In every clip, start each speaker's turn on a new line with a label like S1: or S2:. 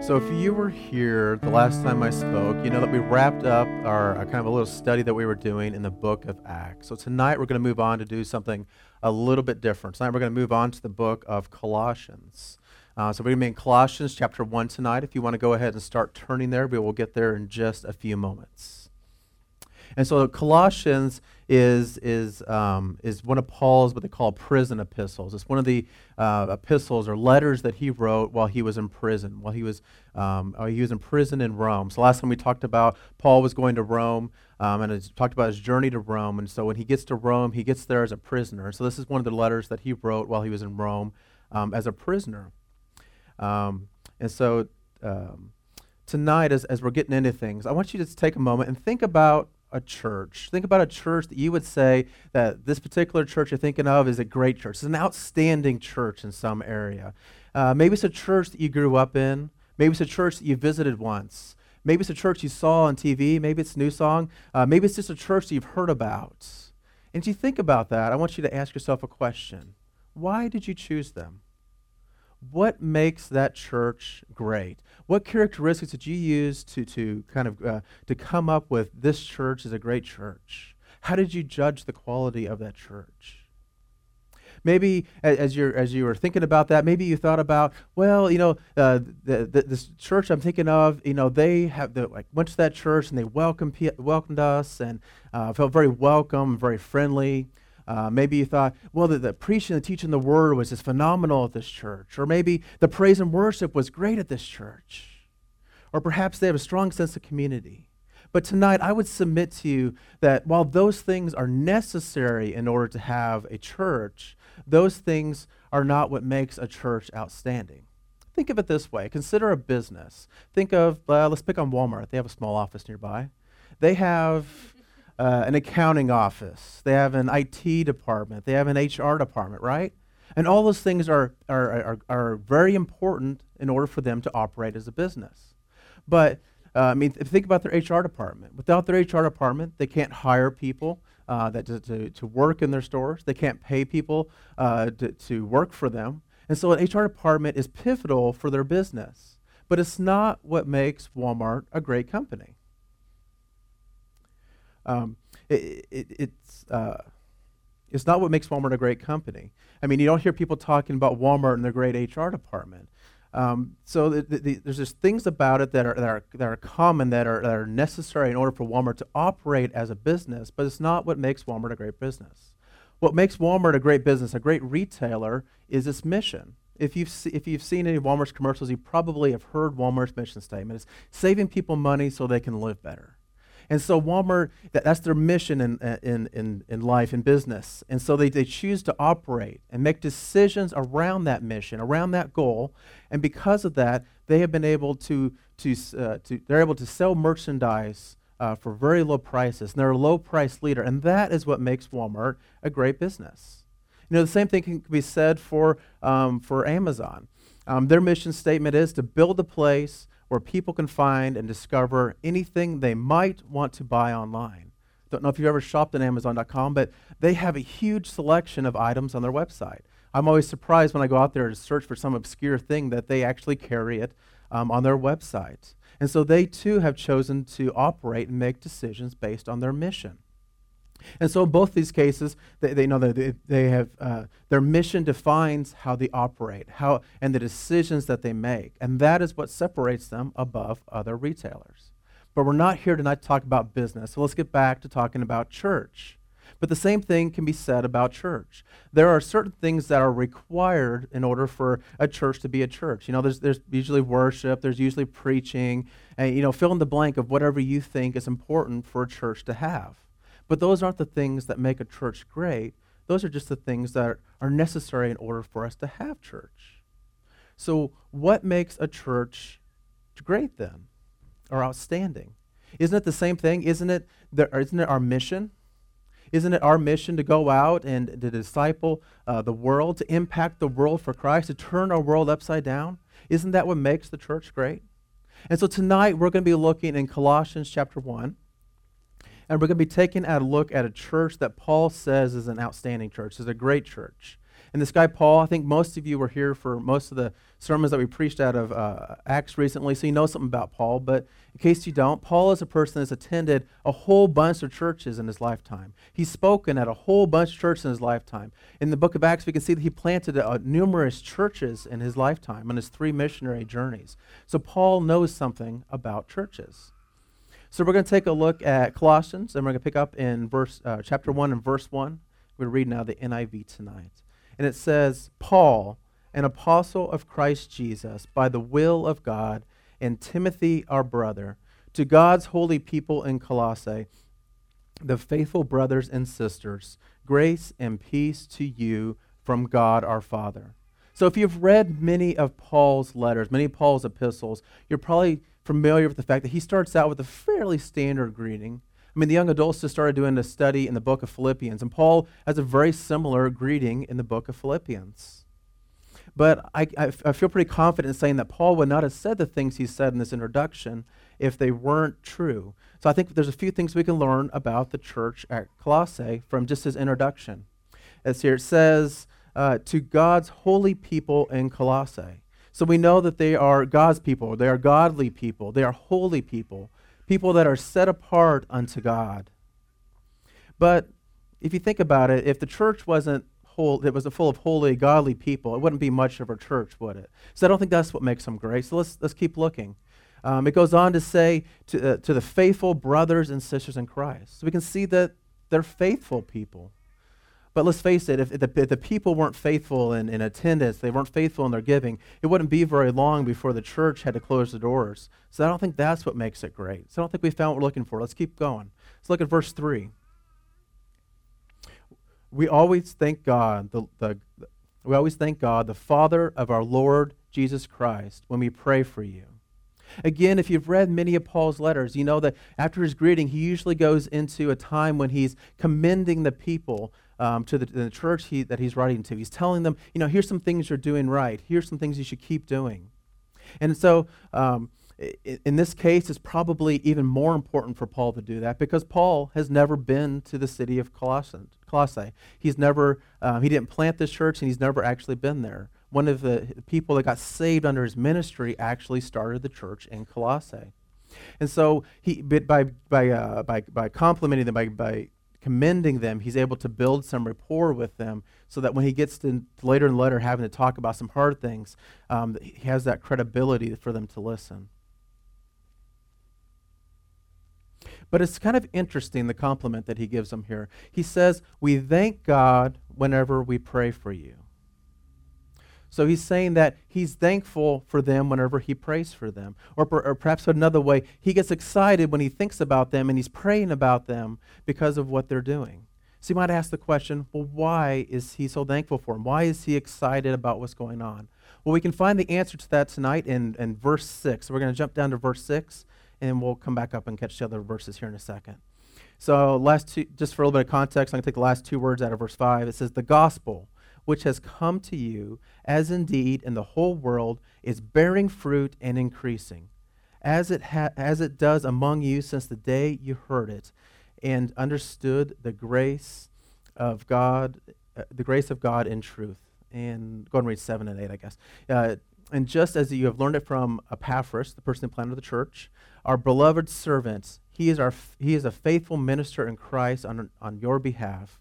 S1: So, if you were here the last time I spoke, you know that we wrapped up our, our kind of a little study that we were doing in the book of Acts. So, tonight we're going to move on to do something a little bit different. Tonight we're going to move on to the book of Colossians. Uh, so, we're going to be in Colossians chapter 1 tonight. If you want to go ahead and start turning there, we will get there in just a few moments. And so, Colossians is, is, um, is one of Paul's what they call prison epistles. It's one of the uh, epistles or letters that he wrote while he was in prison, while he was, um, uh, he was in prison in Rome. So last time we talked about Paul was going to Rome um, and it talked about his journey to Rome. And so when he gets to Rome, he gets there as a prisoner. So this is one of the letters that he wrote while he was in Rome um, as a prisoner. Um, and so um, tonight, as, as we're getting into things, I want you to take a moment and think about a church. Think about a church that you would say that this particular church you're thinking of is a great church. It's an outstanding church in some area. Uh, maybe it's a church that you grew up in. Maybe it's a church that you visited once. Maybe it's a church you saw on TV. Maybe it's New Song. Uh, maybe it's just a church that you've heard about. And as you think about that, I want you to ask yourself a question Why did you choose them? What makes that church great? What characteristics did you use to, to kind of uh, to come up with this church is a great church? How did you judge the quality of that church? Maybe as you're as you were thinking about that, maybe you thought about, well, you know, uh, the, the, this church I'm thinking of, you know, they have the, like went to that church and they welcomed welcomed us and uh, felt very welcome, very friendly. Uh, maybe you thought, well, the, the preaching and teaching the word was just phenomenal at this church. Or maybe the praise and worship was great at this church. Or perhaps they have a strong sense of community. But tonight, I would submit to you that while those things are necessary in order to have a church, those things are not what makes a church outstanding. Think of it this way consider a business. Think of, uh, let's pick on Walmart. They have a small office nearby. They have uh, an accounting office, they have an IT department, they have an HR department, right? And all those things are, are, are, are very important in order for them to operate as a business. But uh, I mean, think about their HR department. Without their HR department, they can't hire people uh, that to, to, to, work in their stores. They can't pay people uh, to, to work for them. And so an HR department is pivotal for their business. But it's not what makes Walmart a great company. Um, it, it, it's, uh, it's not what makes Walmart a great company. I mean, you don't hear people talking about Walmart and their great HR department. Um, so the, the, the, there's just things about it that are, that are, that are common, that are, that are necessary in order for Walmart to operate as a business, but it's not what makes Walmart a great business. What makes Walmart a great business, a great retailer, is its mission. If you've, se- if you've seen any of Walmart's commercials, you probably have heard Walmart's mission statement. It's saving people money so they can live better. And so Walmart, that, that's their mission in, in, in, in life, in business. And so they, they choose to operate and make decisions around that mission, around that goal. And because of that, they have been able to, to, uh, to they're able to sell merchandise uh, for very low prices. And they're a low price leader. And that is what makes Walmart a great business. You know, the same thing can be said for, um, for Amazon. Um, their mission statement is to build a place where people can find and discover anything they might want to buy online. Don't know if you've ever shopped on Amazon.com, but they have a huge selection of items on their website. I'm always surprised when I go out there to search for some obscure thing that they actually carry it um, on their website. And so they too have chosen to operate and make decisions based on their mission. And so, both these cases, they, they know that they, they have uh, their mission defines how they operate, how and the decisions that they make, and that is what separates them above other retailers. But we're not here tonight to talk about business, so let's get back to talking about church. But the same thing can be said about church. There are certain things that are required in order for a church to be a church. You know, there's, there's usually worship, there's usually preaching, and, you know, fill in the blank of whatever you think is important for a church to have. But those aren't the things that make a church great. Those are just the things that are necessary in order for us to have church. So, what makes a church great then, or outstanding? Isn't it the same thing? Isn't it, the, isn't it our mission? Isn't it our mission to go out and to disciple uh, the world, to impact the world for Christ, to turn our world upside down? Isn't that what makes the church great? And so tonight we're going to be looking in Colossians chapter 1 and we're going to be taking a look at a church that Paul says is an outstanding church, is a great church. And this guy, Paul, I think most of you were here for most of the sermons that we preached out of uh, Acts recently, so you know something about Paul. But in case you don't, Paul is a person that's attended a whole bunch of churches in his lifetime. He's spoken at a whole bunch of churches in his lifetime. In the book of Acts, we can see that he planted uh, numerous churches in his lifetime on his three missionary journeys. So Paul knows something about churches. So we're going to take a look at Colossians, and we're going to pick up in verse, uh, chapter 1 and verse 1. We're going to read now the NIV tonight. And it says, Paul, an apostle of Christ Jesus, by the will of God, and Timothy, our brother, to God's holy people in Colossae, the faithful brothers and sisters, grace and peace to you from God our Father. So if you've read many of Paul's letters, many of Paul's epistles, you're probably familiar with the fact that he starts out with a fairly standard greeting. I mean, the young adults just started doing a study in the book of Philippians, and Paul has a very similar greeting in the book of Philippians. But I, I, feel pretty confident in saying that Paul would not have said the things he said in this introduction if they weren't true. So I think there's a few things we can learn about the church at Colossae from just his introduction. As here it says, uh, to God's holy people in Colossae. So we know that they are God's people, they are godly people, they are holy people, people that are set apart unto God. But if you think about it, if the church wasn't whole, it was full of holy, godly people, it wouldn't be much of a church, would it? So I don't think that's what makes them great. So let's, let's keep looking. Um, it goes on to say to, uh, to the faithful brothers and sisters in Christ. So we can see that they're faithful people. But let's face it, if the, if the people weren't faithful in, in attendance, they weren't faithful in their giving, it wouldn't be very long before the church had to close the doors. So I don't think that's what makes it great. So I don't think we found what we're looking for. Let's keep going. Let's look at verse 3. We always thank God, the, the, we always thank God, the Father of our Lord Jesus Christ, when we pray for you. Again, if you've read many of Paul's letters, you know that after his greeting, he usually goes into a time when he's commending the people um, to the, the church he, that he's writing to. He's telling them, you know, here's some things you're doing right. Here's some things you should keep doing. And so, um, in this case, it's probably even more important for Paul to do that because Paul has never been to the city of Colossae. He's never, um, he didn't plant this church and he's never actually been there. One of the people that got saved under his ministry actually started the church in Colossae. And so he, by, by, uh, by, by complimenting them, by, by commending them, he's able to build some rapport with them so that when he gets to later in the letter having to talk about some hard things, um, he has that credibility for them to listen. But it's kind of interesting the compliment that he gives them here. He says, We thank God whenever we pray for you. So he's saying that he's thankful for them whenever he prays for them. Or, per, or perhaps another way, he gets excited when he thinks about them and he's praying about them because of what they're doing. So you might ask the question well, why is he so thankful for them? Why is he excited about what's going on? Well, we can find the answer to that tonight in, in verse 6. So we're going to jump down to verse 6 and we'll come back up and catch the other verses here in a second. So, last two, just for a little bit of context, I'm going to take the last two words out of verse 5. It says, The gospel which has come to you, as indeed in the whole world is bearing fruit and increasing, as it, ha- as it does among you since the day you heard it and understood the grace of God, uh, the grace of God in truth. And go and read 7 and 8, I guess. Uh, and just as you have learned it from Epaphras, the person who planted the church, our beloved servants, he is, our, he is a faithful minister in Christ on, on your behalf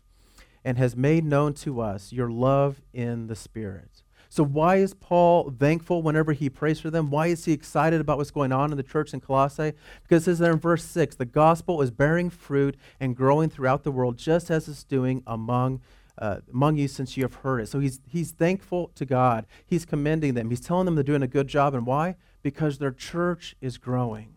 S1: and has made known to us your love in the Spirit. So, why is Paul thankful whenever he prays for them? Why is he excited about what's going on in the church in Colossae? Because it says there in verse 6 the gospel is bearing fruit and growing throughout the world, just as it's doing among, uh, among you since you have heard it. So, he's, he's thankful to God. He's commending them. He's telling them they're doing a good job. And why? Because their church is growing.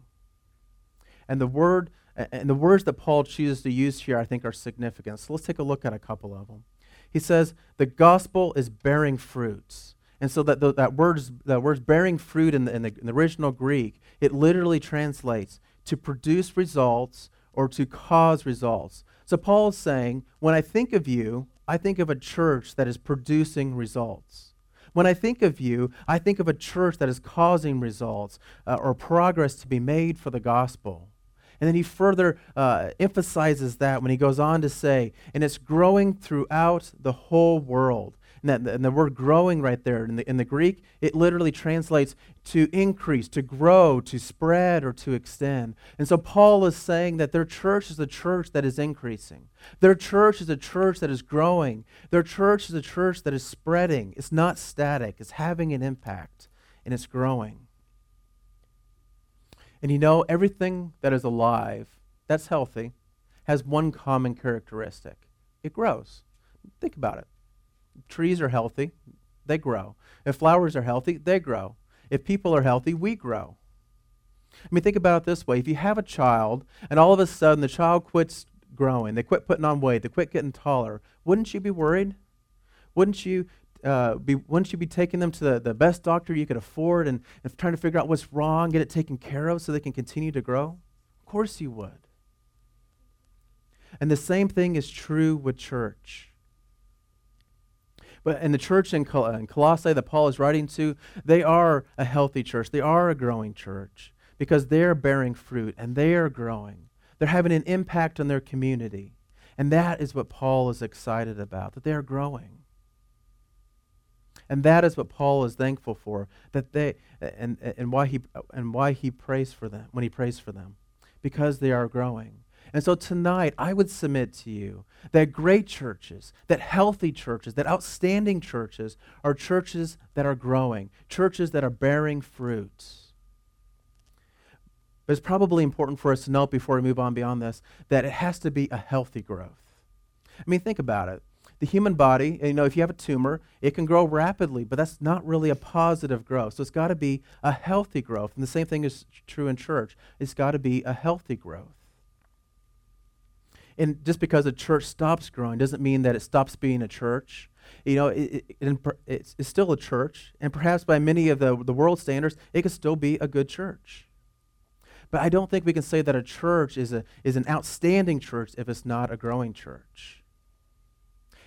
S1: And the word and the words that Paul chooses to use here, I think, are significant. So let's take a look at a couple of them. He says, the gospel is bearing fruits. And so that, the, that, word's, that word's bearing fruit in the, in, the, in the original Greek, it literally translates to produce results or to cause results. So Paul is saying, when I think of you, I think of a church that is producing results. When I think of you, I think of a church that is causing results uh, or progress to be made for the gospel. And then he further uh, emphasizes that when he goes on to say, and it's growing throughout the whole world. And, that, and the word growing right there in the, in the Greek, it literally translates to increase, to grow, to spread, or to extend. And so Paul is saying that their church is a church that is increasing. Their church is a church that is growing. Their church is a church that is spreading. It's not static, it's having an impact, and it's growing. And you know, everything that is alive, that's healthy, has one common characteristic it grows. Think about it. Trees are healthy, they grow. If flowers are healthy, they grow. If people are healthy, we grow. I mean, think about it this way. If you have a child and all of a sudden the child quits growing, they quit putting on weight, they quit getting taller, wouldn't you be worried? Wouldn't you uh, be, wouldn't you be taking them to the, the best doctor you could afford and, and trying to figure out what's wrong, get it taken care of so they can continue to grow? Of course you would. And the same thing is true with church. But in the church in, Col- in Colossae that Paul is writing to, they are a healthy church. They are a growing church because they're bearing fruit and they are growing. They're having an impact on their community. And that is what Paul is excited about, that they're growing. And that is what Paul is thankful for, that they and, and why he and why he prays for them when he prays for them. Because they are growing. And so tonight, I would submit to you that great churches, that healthy churches, that outstanding churches are churches that are growing, churches that are bearing fruits. But it's probably important for us to note before we move on beyond this that it has to be a healthy growth. I mean, think about it. The human body, you know, if you have a tumor, it can grow rapidly, but that's not really a positive growth. So it's got to be a healthy growth. And the same thing is true in church. It's got to be a healthy growth. And just because a church stops growing doesn't mean that it stops being a church. You know, it, it, it's, it's still a church, and perhaps by many of the, the world standards, it could still be a good church. But I don't think we can say that a church is, a, is an outstanding church if it's not a growing church.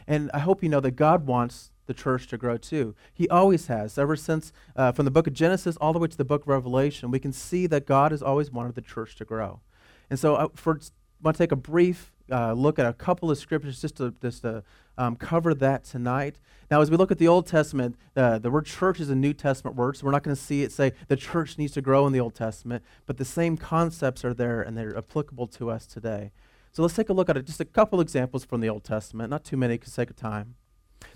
S1: And I hope you know that God wants the church to grow too. He always has. Ever since, uh, from the book of Genesis all the way to the book of Revelation, we can see that God has always wanted the church to grow. And so, I want to take a brief uh, look at a couple of scriptures just to, just to um, cover that tonight. Now, as we look at the Old Testament, uh, the word church is a New Testament word, so we're not going to see it say the church needs to grow in the Old Testament, but the same concepts are there and they're applicable to us today. So let's take a look at it. Just a couple examples from the Old Testament, not too many for sake of time.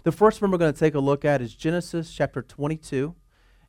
S1: The first one we're going to take a look at is Genesis chapter 22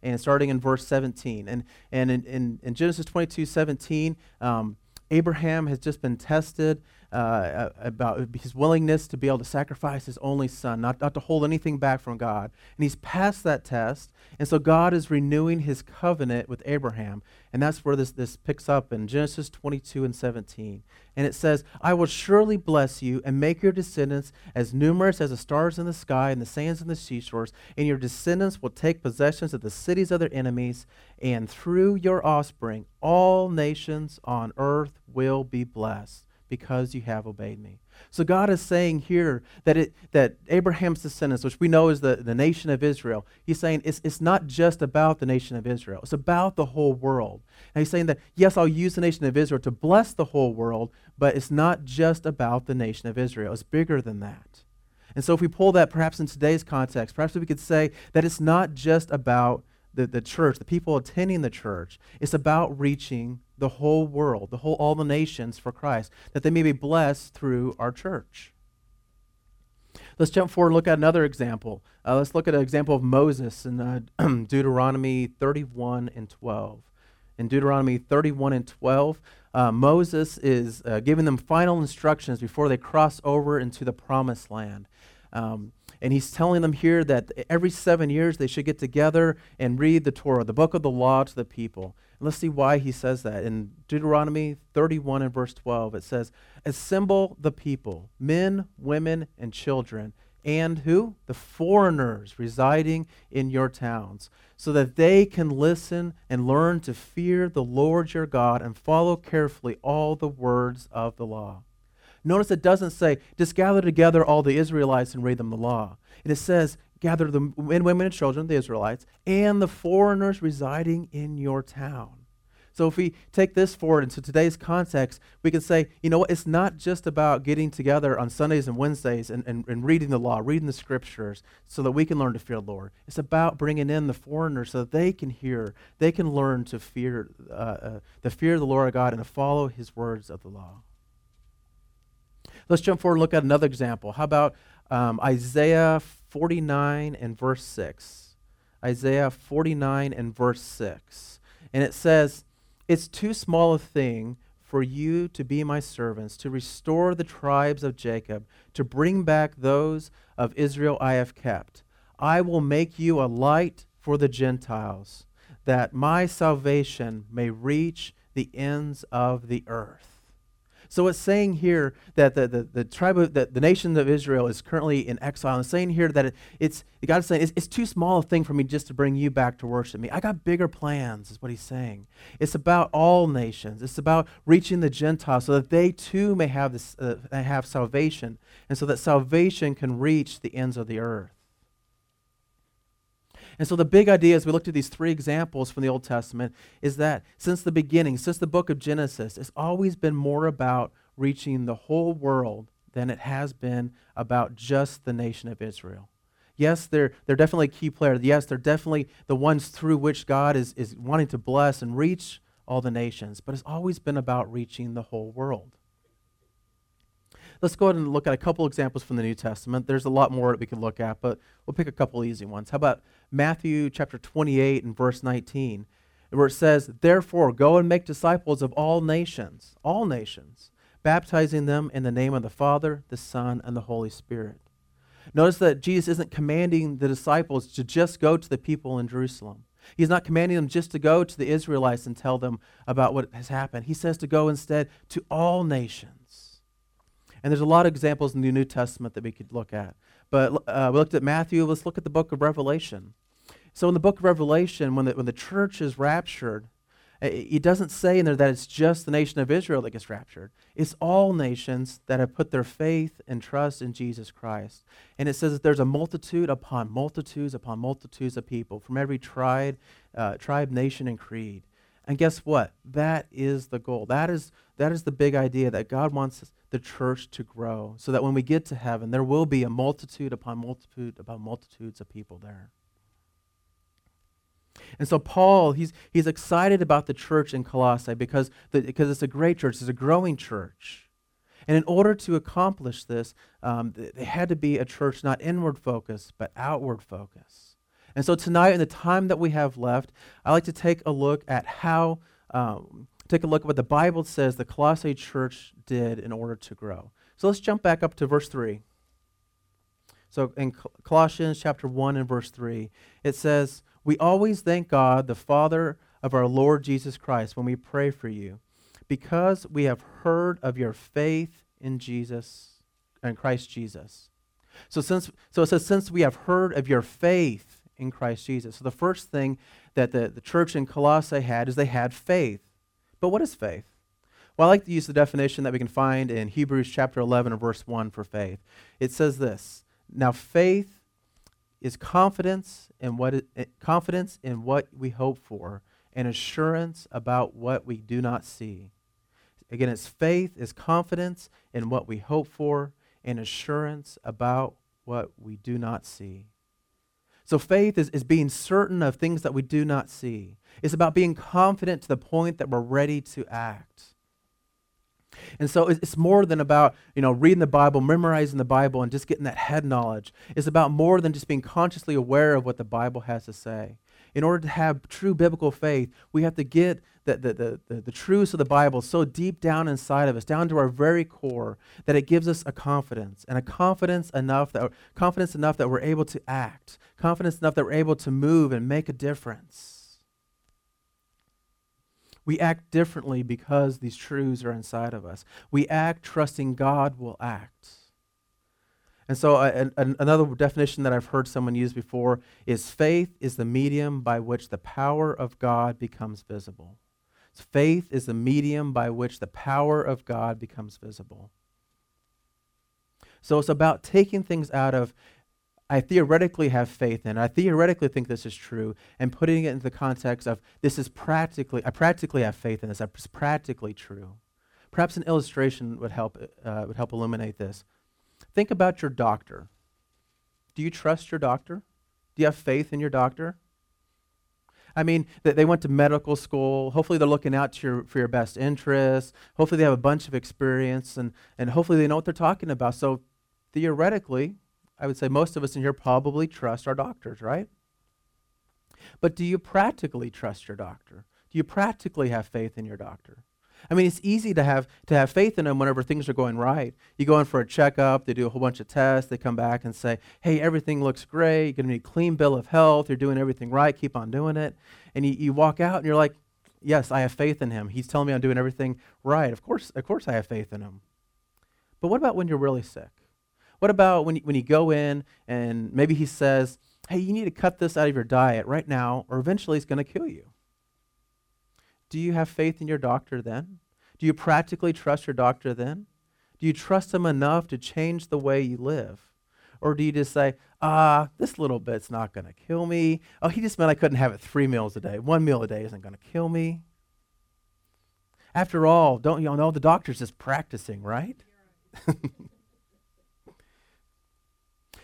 S1: and starting in verse 17. And, and in, in, in Genesis 22, 17, um, Abraham has just been tested uh, about his willingness to be able to sacrifice his only son, not, not to hold anything back from God. And he's passed that test. And so God is renewing his covenant with Abraham. And that's where this, this picks up in Genesis 22 and 17. And it says, I will surely bless you and make your descendants as numerous as the stars in the sky and the sands in the seashores. And your descendants will take possessions of the cities of their enemies. And through your offspring, all nations on earth will be blessed because you have obeyed me. So God is saying here that, it, that Abraham's descendants, which we know is the, the nation of Israel, he's saying it's, it's not just about the nation of Israel, it's about the whole world. And he's saying that, yes, I'll use the nation of Israel to bless the whole world, but it's not just about the nation of Israel. It's bigger than that. And so if we pull that perhaps in today's context, perhaps we could say that it's not just about the, the church, the people attending the church. It's about reaching the whole world, the whole all the nations for Christ, that they may be blessed through our church. Let's jump forward and look at another example. Uh, let's look at an example of Moses in uh, Deuteronomy 31 and 12. In Deuteronomy 31 and 12, uh, Moses is uh, giving them final instructions before they cross over into the promised land. Um, and he's telling them here that every seven years they should get together and read the Torah, the book of the law to the people. And let's see why he says that. In Deuteronomy 31 and verse 12, it says, Assemble the people, men, women, and children, and who? The foreigners residing in your towns, so that they can listen and learn to fear the Lord your God and follow carefully all the words of the law. Notice it doesn't say, just gather together all the Israelites and read them the law. And it says, gather the men, women, and children, the Israelites, and the foreigners residing in your town. So if we take this forward into today's context, we can say, you know what, it's not just about getting together on Sundays and Wednesdays and, and, and reading the law, reading the scriptures, so that we can learn to fear the Lord. It's about bringing in the foreigners so that they can hear, they can learn to fear uh, uh, the fear of the Lord God and to follow his words of the law. Let's jump forward and look at another example. How about um, Isaiah 49 and verse 6? Isaiah 49 and verse 6. And it says, it's too small a thing for you to be my servants, to restore the tribes of Jacob, to bring back those of Israel I have kept. I will make you a light for the Gentiles, that my salvation may reach the ends of the earth. So it's saying here that the, the, the tribe of the, the nation of Israel is currently in exile. It's saying here that it, it's God's saying it's, it's too small a thing for me just to bring you back to worship me. I got bigger plans, is what he's saying. It's about all nations. It's about reaching the Gentiles so that they too may have this uh, have salvation, and so that salvation can reach the ends of the earth. And so the big idea as we looked at these three examples from the Old Testament is that since the beginning, since the book of Genesis, it's always been more about reaching the whole world than it has been about just the nation of Israel. Yes, they're, they're definitely a key player. Yes, they're definitely the ones through which God is, is wanting to bless and reach all the nations, but it's always been about reaching the whole world. Let's go ahead and look at a couple examples from the New Testament. There's a lot more that we could look at, but we'll pick a couple easy ones. How about Matthew chapter 28 and verse 19, where it says, Therefore, go and make disciples of all nations, all nations, baptizing them in the name of the Father, the Son, and the Holy Spirit. Notice that Jesus isn't commanding the disciples to just go to the people in Jerusalem. He's not commanding them just to go to the Israelites and tell them about what has happened. He says to go instead to all nations. And there's a lot of examples in the New Testament that we could look at. But uh, we looked at Matthew. Let's look at the book of Revelation. So in the book of Revelation, when the, when the church is raptured, it doesn't say in there that it's just the nation of Israel that gets raptured. It's all nations that have put their faith and trust in Jesus Christ. And it says that there's a multitude upon multitudes upon multitudes of people from every tribe, uh, tribe, nation, and creed. And guess what? That is the goal. That is, that is the big idea that God wants the church to grow so that when we get to heaven, there will be a multitude upon multitude upon multitudes of people there. And so Paul, he's, he's excited about the church in Colossae because, the, because it's a great church, it's a growing church. And in order to accomplish this, um, they had to be a church not inward focused, but outward focused. And so tonight, in the time that we have left, I'd like to take a look at how um, take a look at what the Bible says the Colossae church did in order to grow. So let's jump back up to verse 3. So in Colossians chapter 1 and verse 3, it says, We always thank God, the Father of our Lord Jesus Christ, when we pray for you, because we have heard of your faith in Jesus and Christ Jesus. So since so it says, since we have heard of your faith in Christ Jesus. So the first thing that the, the church in Colossae had is they had faith. But what is faith? Well, I like to use the definition that we can find in Hebrews chapter 11 and verse 1 for faith. It says this Now, faith is confidence in what, it, eh, confidence in what we hope for and assurance about what we do not see. Again, it's faith is confidence in what we hope for and assurance about what we do not see. So faith is, is being certain of things that we do not see. It's about being confident to the point that we're ready to act. And so it's more than about, you know, reading the Bible, memorizing the Bible, and just getting that head knowledge. It's about more than just being consciously aware of what the Bible has to say. In order to have true biblical faith, we have to get the, the, the, the, truths of the Bible so deep down inside of us, down to our very core, that it gives us a confidence, and a confidence enough that confidence enough that we're able to act, confidence enough that we're able to move and make a difference. We act differently because these truths are inside of us. We act trusting God will act. And so, uh, an, another definition that I've heard someone use before is faith is the medium by which the power of God becomes visible. So faith is the medium by which the power of God becomes visible. So, it's about taking things out of I theoretically have faith in. I theoretically think this is true, and putting it into the context of this is practically, I practically have faith in this. It's practically true. Perhaps an illustration would help, uh, would help illuminate this. Think about your doctor. Do you trust your doctor? Do you have faith in your doctor? I mean, they went to medical school. Hopefully, they're looking out your, for your best interests. Hopefully, they have a bunch of experience, and, and hopefully, they know what they're talking about. So, theoretically, I would say most of us in here probably trust our doctors, right? But do you practically trust your doctor? Do you practically have faith in your doctor? I mean, it's easy to have to have faith in them whenever things are going right. You go in for a checkup, they do a whole bunch of tests, they come back and say, "Hey, everything looks great. You're need a clean bill of health. You're doing everything right. Keep on doing it." And you, you walk out and you're like, "Yes, I have faith in him. He's telling me I'm doing everything right. Of course, of course, I have faith in him." But what about when you're really sick? What about when you, when you go in and maybe he says, hey, you need to cut this out of your diet right now, or eventually it's going to kill you? Do you have faith in your doctor then? Do you practically trust your doctor then? Do you trust him enough to change the way you live? Or do you just say, ah, this little bit's not going to kill me? Oh, he just meant I couldn't have it three meals a day. One meal a day isn't going to kill me. After all, don't you all know the doctor's just practicing, right?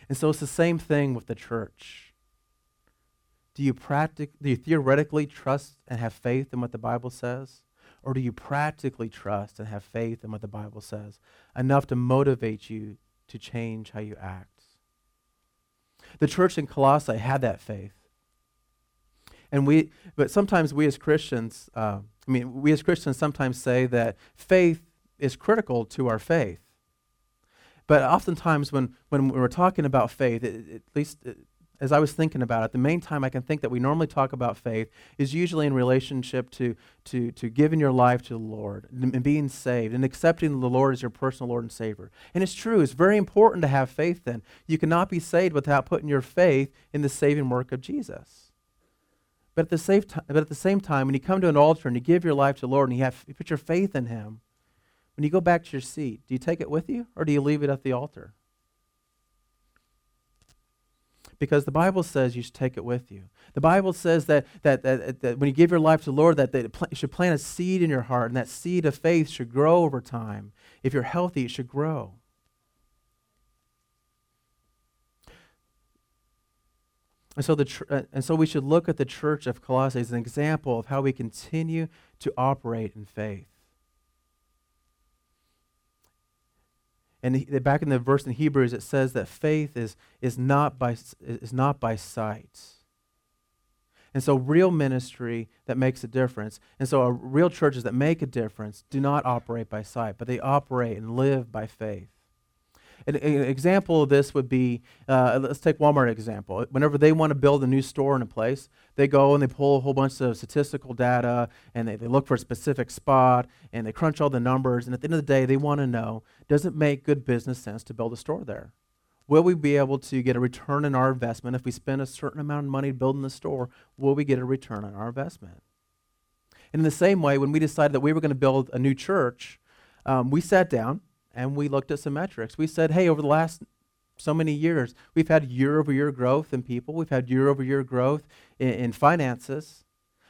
S1: And so it's the same thing with the church. Do you, practic- do you theoretically trust and have faith in what the Bible says? Or do you practically trust and have faith in what the Bible says enough to motivate you to change how you act? The church in Colossae had that faith. And we, but sometimes we as Christians, uh, I mean, we as Christians sometimes say that faith is critical to our faith. But oftentimes, when, when we're talking about faith, it, at least as I was thinking about it, the main time I can think that we normally talk about faith is usually in relationship to, to, to giving your life to the Lord and, being saved and accepting the Lord as your personal Lord and Savior. And it's true, it's very important to have faith then. You cannot be saved without putting your faith in the saving work of Jesus. But at the same, but at the same time, when you come to an altar and you give your life to the Lord and you, have, you put your faith in Him, when you go back to your seat, do you take it with you or do you leave it at the altar? Because the Bible says you should take it with you. The Bible says that, that, that, that when you give your life to the Lord, that, that you should plant a seed in your heart, and that seed of faith should grow over time. If you're healthy, it should grow. And so, the tr- uh, and so we should look at the church of Colossae as an example of how we continue to operate in faith. And back in the verse in Hebrews, it says that faith is, is, not, by, is not by sight. And so, real ministry that makes a difference, and so, real churches that make a difference do not operate by sight, but they operate and live by faith. An, an example of this would be uh, let's take Walmart example. Whenever they want to build a new store in a place, they go and they pull a whole bunch of statistical data and they, they look for a specific spot and they crunch all the numbers. And at the end of the day, they want to know does it make good business sense to build a store there? Will we be able to get a return on our investment if we spend a certain amount of money building the store? Will we get a return on our investment? And in the same way, when we decided that we were going to build a new church, um, we sat down and we looked at some metrics. We said, hey, over the last so many years, we've had year over year growth in people, we've had year over year growth in, in finances.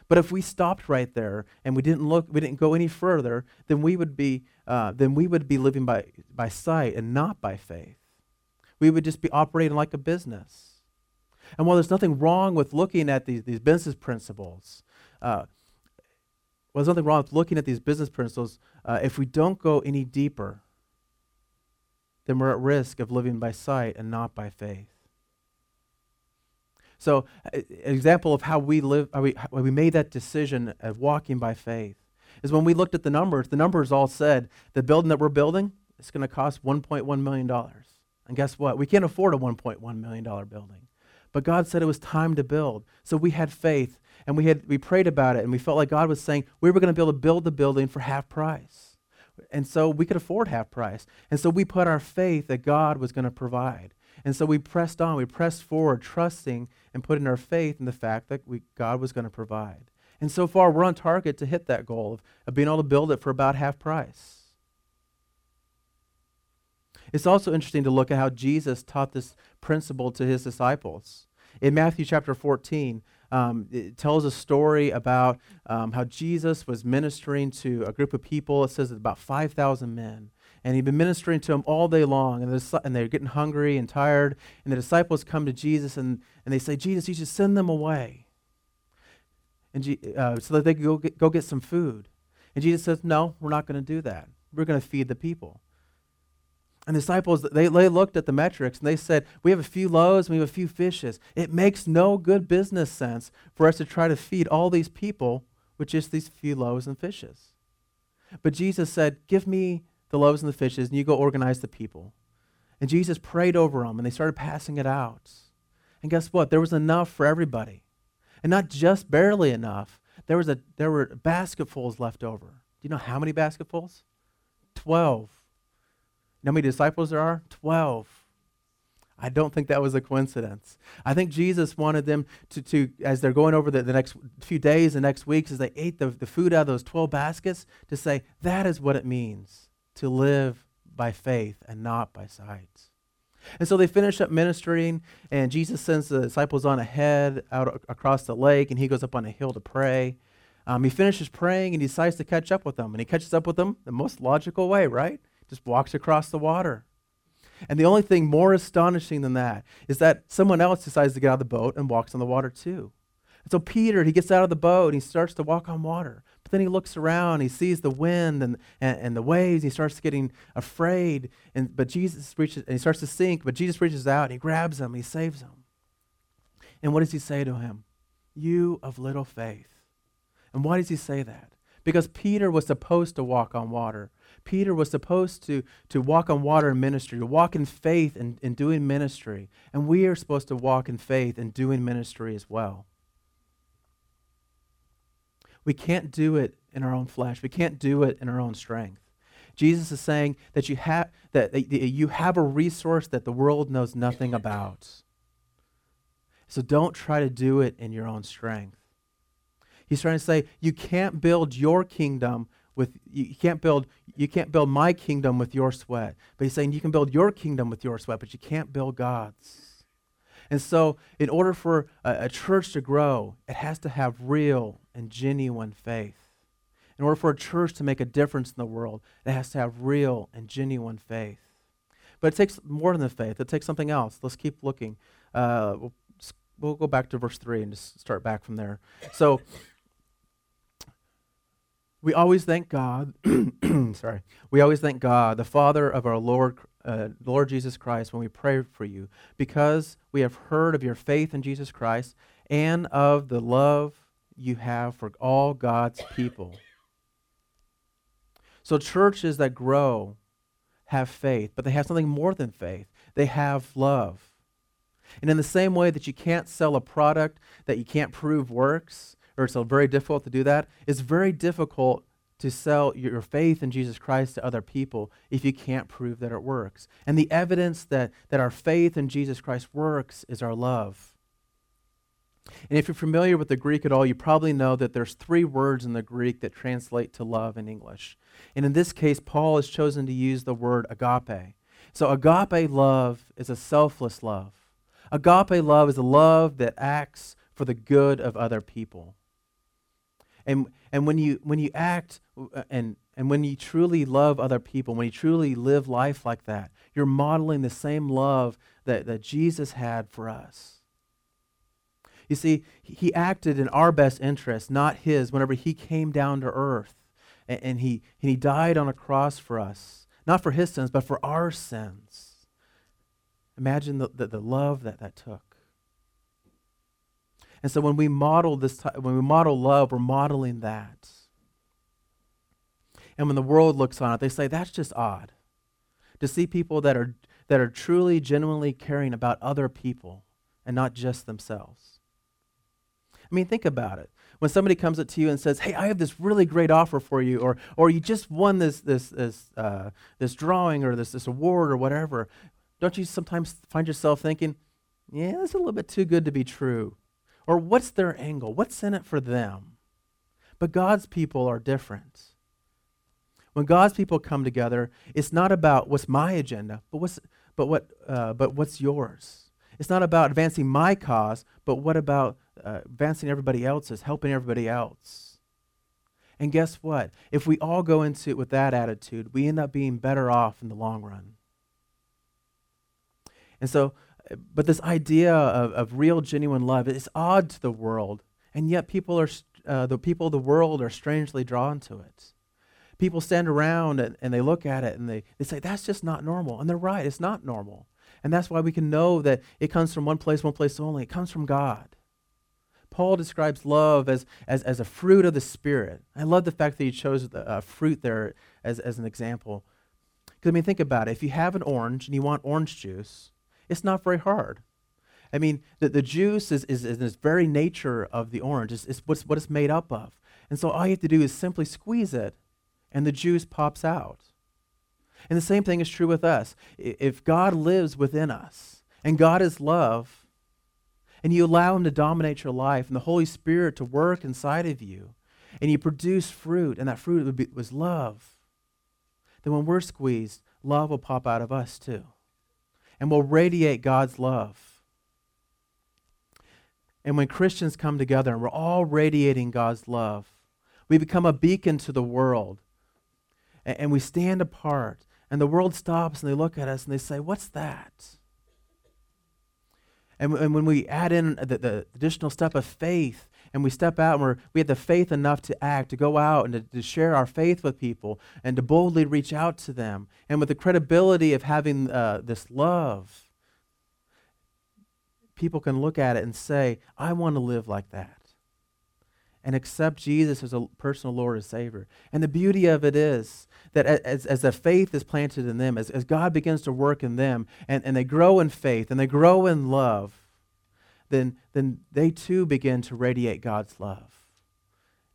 S1: But if we stopped right there and we didn't look, we didn't go any further, then we would be, uh, then we would be living by, by sight and not by faith. We would just be operating like a business. And while there's nothing wrong with looking at these, these business principles, uh, well, there's nothing wrong with looking at these business principles uh, if we don't go any deeper then we're at risk of living by sight and not by faith. So, an example of how we live, how we, we made that decision of walking by faith is when we looked at the numbers. The numbers all said the building that we're building is going to cost 1.1 million dollars. And guess what? We can't afford a 1.1 million dollar building. But God said it was time to build. So we had faith and we had we prayed about it and we felt like God was saying we were going to be able to build the building for half price. And so we could afford half price. And so we put our faith that God was going to provide. And so we pressed on, we pressed forward, trusting and putting our faith in the fact that we, God was going to provide. And so far, we're on target to hit that goal of, of being able to build it for about half price. It's also interesting to look at how Jesus taught this principle to his disciples. In Matthew chapter 14, um, it tells a story about um, how Jesus was ministering to a group of people. It says it's about 5,000 men. And he'd been ministering to them all day long. And, the, and they're getting hungry and tired. And the disciples come to Jesus and, and they say, Jesus, you should send them away. And uh, so that they could go get, go get some food. And Jesus says, No, we're not going to do that. We're going to feed the people. And the disciples, they, they looked at the metrics and they said, We have a few loaves and we have a few fishes. It makes no good business sense for us to try to feed all these people with just these few loaves and fishes. But Jesus said, Give me the loaves and the fishes, and you go organize the people. And Jesus prayed over them, and they started passing it out. And guess what? There was enough for everybody. And not just barely enough. There, was a, there were basketfuls left over. Do you know how many basketfuls? Twelve. Know how many disciples there are? Twelve. I don't think that was a coincidence. I think Jesus wanted them to, to as they're going over the, the next few days, the next weeks, as they ate the, the food out of those 12 baskets, to say, that is what it means to live by faith and not by sight. And so they finish up ministering, and Jesus sends the disciples on ahead out across the lake, and he goes up on a hill to pray. Um, he finishes praying and he decides to catch up with them. And he catches up with them the most logical way, right? Just walks across the water. And the only thing more astonishing than that is that someone else decides to get out of the boat and walks on the water too. And so Peter, he gets out of the boat and he starts to walk on water. But then he looks around, he sees the wind and, and, and the waves, he starts getting afraid. And, but Jesus reaches, and he starts to sink, but Jesus reaches out and he grabs him, he saves him. And what does he say to him? You of little faith. And why does he say that? Because Peter was supposed to walk on water. Peter was supposed to, to walk on water in ministry, to walk in faith in, in doing ministry. And we are supposed to walk in faith in doing ministry as well. We can't do it in our own flesh. We can't do it in our own strength. Jesus is saying that you have that, that you have a resource that the world knows nothing about. So don't try to do it in your own strength. He's trying to say you can't build your kingdom with you can't build you can't build my kingdom with your sweat. But he's saying you can build your kingdom with your sweat, but you can't build God's. And so, in order for a, a church to grow, it has to have real and genuine faith. In order for a church to make a difference in the world, it has to have real and genuine faith. But it takes more than the faith. It takes something else. Let's keep looking. Uh, we'll, we'll go back to verse 3 and just start back from there. So, we always thank God, sorry, we always thank God, the Father of our Lord, uh, Lord Jesus Christ, when we pray for you, because we have heard of your faith in Jesus Christ and of the love you have for all God's people. So, churches that grow have faith, but they have something more than faith. They have love. And in the same way that you can't sell a product that you can't prove works, or it's very difficult to do that. It's very difficult to sell your faith in Jesus Christ to other people if you can't prove that it works. And the evidence that, that our faith in Jesus Christ works is our love. And if you're familiar with the Greek at all, you probably know that there's three words in the Greek that translate to love in English. And in this case, Paul has chosen to use the word agape. So agape love is a selfless love. Agape love is a love that acts for the good of other people. And, and when, you, when you act uh, and, and when you truly love other people, when you truly live life like that, you're modeling the same love that, that Jesus had for us. You see, he acted in our best interest, not his, whenever he came down to earth and, and, he, and he died on a cross for us, not for his sins, but for our sins. Imagine the, the, the love that that took. And so when we model this, when we model love, we're modeling that. And when the world looks on it, they say that's just odd to see people that are that are truly, genuinely caring about other people and not just themselves. I mean, think about it. When somebody comes up to you and says, "Hey, I have this really great offer for you," or or you just won this this this uh, this drawing or this this award or whatever, don't you sometimes find yourself thinking, "Yeah, that's a little bit too good to be true." Or what's their angle? What's in it for them? But God's people are different. When God's people come together, it's not about what's my agenda, but what's, but what, uh, but what's yours. It's not about advancing my cause, but what about uh, advancing everybody else's, helping everybody else. And guess what? If we all go into it with that attitude, we end up being better off in the long run. And so, but this idea of, of real, genuine love is odd to the world, and yet people are uh, the people of the world are strangely drawn to it. People stand around and, and they look at it and they, they say, that's just not normal. And they're right, it's not normal. And that's why we can know that it comes from one place, one place only. It comes from God. Paul describes love as, as, as a fruit of the Spirit. I love the fact that he chose the uh, fruit there as, as an example. Because, I mean, think about it. If you have an orange and you want orange juice, it's not very hard. I mean, the, the juice is, is, is this very nature of the orange, is, is what's, what it's made up of. And so all you have to do is simply squeeze it, and the juice pops out. And the same thing is true with us. If God lives within us, and God is love, and you allow Him to dominate your life, and the Holy Spirit to work inside of you, and you produce fruit, and that fruit be, was love, then when we're squeezed, love will pop out of us too. And we'll radiate God's love. And when Christians come together and we're all radiating God's love, we become a beacon to the world. And, we stand apart. And the world stops and they look at us and they say, What's that? And, when we add in the, additional step of faith and we step out and we're, we have the faith enough to act, to go out and to, to, share our faith with people and to boldly reach out to them, and with the credibility of having uh, this love people can look at it and say, I want to live like that. And accept Jesus as a personal Lord and Savior. And the beauty of it is that as, as the faith is planted in them, as, as God begins to work in them, and, and they grow in faith and they grow in love, then, then they too begin to radiate God's love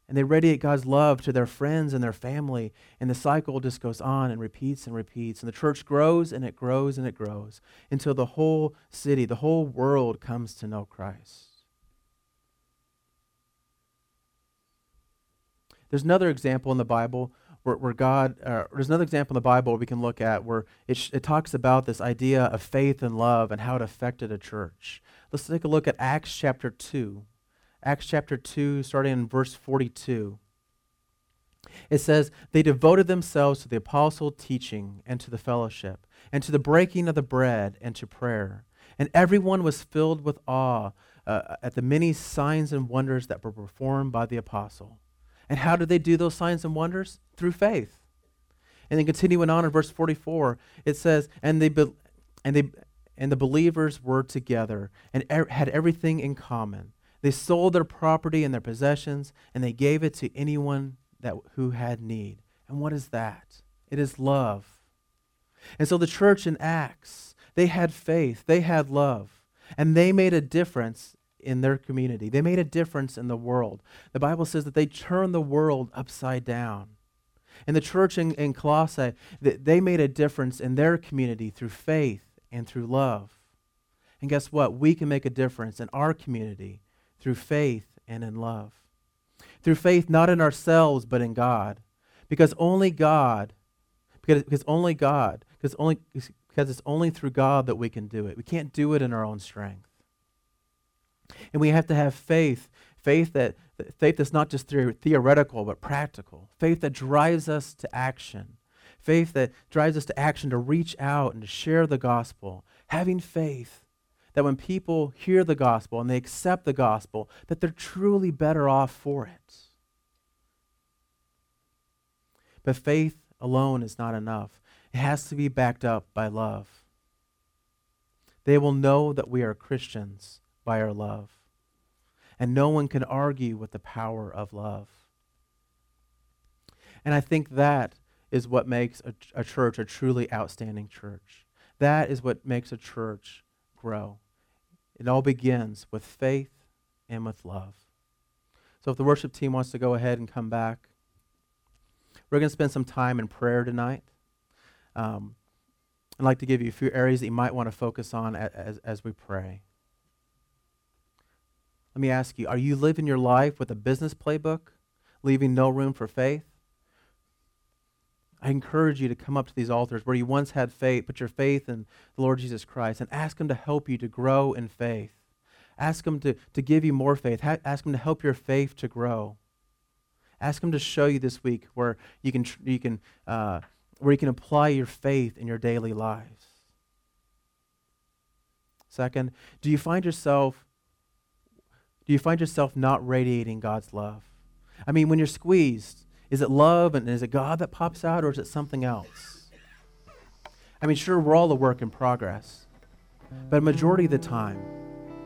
S1: and they radiate God's love to their friends and their family. And the cycle just goes on and repeats and repeats. And the church grows and it grows and it grows until the whole city, the whole world comes to know Christ. There's another example in the Bible where, where God, uh, there's another example in the Bible we can look at where it, sh- it talks about this idea of faith and love and how it affected a church. Let's take a look at Acts chapter 2. Acts chapter 2, starting in verse 42. It says, They devoted themselves to the apostle teaching and to the fellowship, and to the breaking of the bread and to prayer. And everyone was filled with awe uh, at the many signs and wonders that were performed by the apostle. And how did they do those signs and wonders? Through faith. And then continuing on in verse 44, it says, And they, be- and they, and the believers were together and er- had everything in common they sold their property and their possessions, and they gave it to anyone that, who had need. And what is that? It is love. And so the church in Acts, they had faith, they had love, and they made a difference in their community. They made a difference in the world. The Bible says that they turned the world upside down. And the church in, in Colossae, they made a difference in their community through faith and through love. And guess what? We can make a difference in our community through faith and in love. Through faith, not in ourselves, but in God. Because only God, because, because only God, because, only, because it's only through God that we can do it. We can't do it in our own strength. And we have to have faith, faith that faith that's not just theoretical but practical. Faith that drives us to action. Faith that drives us to action to reach out and to share the gospel. Having faith that when people hear the gospel and they accept the gospel, that they're truly better off for it. But faith alone is not enough. It has to be backed up by love. They will know that we are Christians by our love. And no one can argue with the power of love. And I think that is what makes a, a church a truly outstanding church. That is what makes a church grow. It all begins with faith and with love. So if the worship team wants to go ahead and come back, we're going to spend some time in prayer tonight. Um, I'd like to give you a few areas that you might want to focus on as, as we pray. Let me ask you are you living your life with a business playbook, leaving no room for faith? I encourage you to come up to these altars where you once had faith, put your faith in the Lord Jesus Christ, and ask Him to help you to grow in faith. Ask Him to, to give you more faith. Ha- ask Him to help your faith to grow. Ask Him to show you this week where you can, you can, uh, where you can apply your faith in your daily lives. Second, do you find yourself do you find yourself not radiating God's love? I mean, when you're squeezed, is it love and is it God that pops out or is it something else? I mean, sure, we're all a work in progress, but a majority of the time,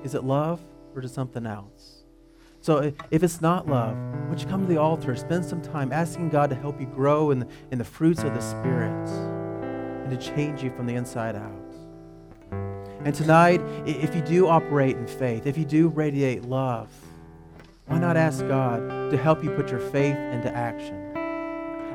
S1: is it love or is it something else? So if it's not love, would you come to the altar, spend some time asking God to help you grow in the, in the fruits of the Spirit and to change you from the inside out? And tonight, if you do operate in faith, if you do radiate love, why not ask God to help you put your faith into action?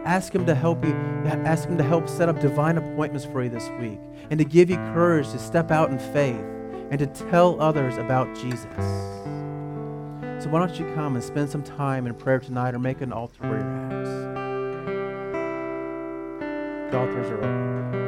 S1: Ask Him to help you, ask Him to help set up divine appointments for you this week and to give you courage to step out in faith and to tell others about Jesus. So why don't you come and spend some time in prayer tonight or make an altar where you're at? The altars are open.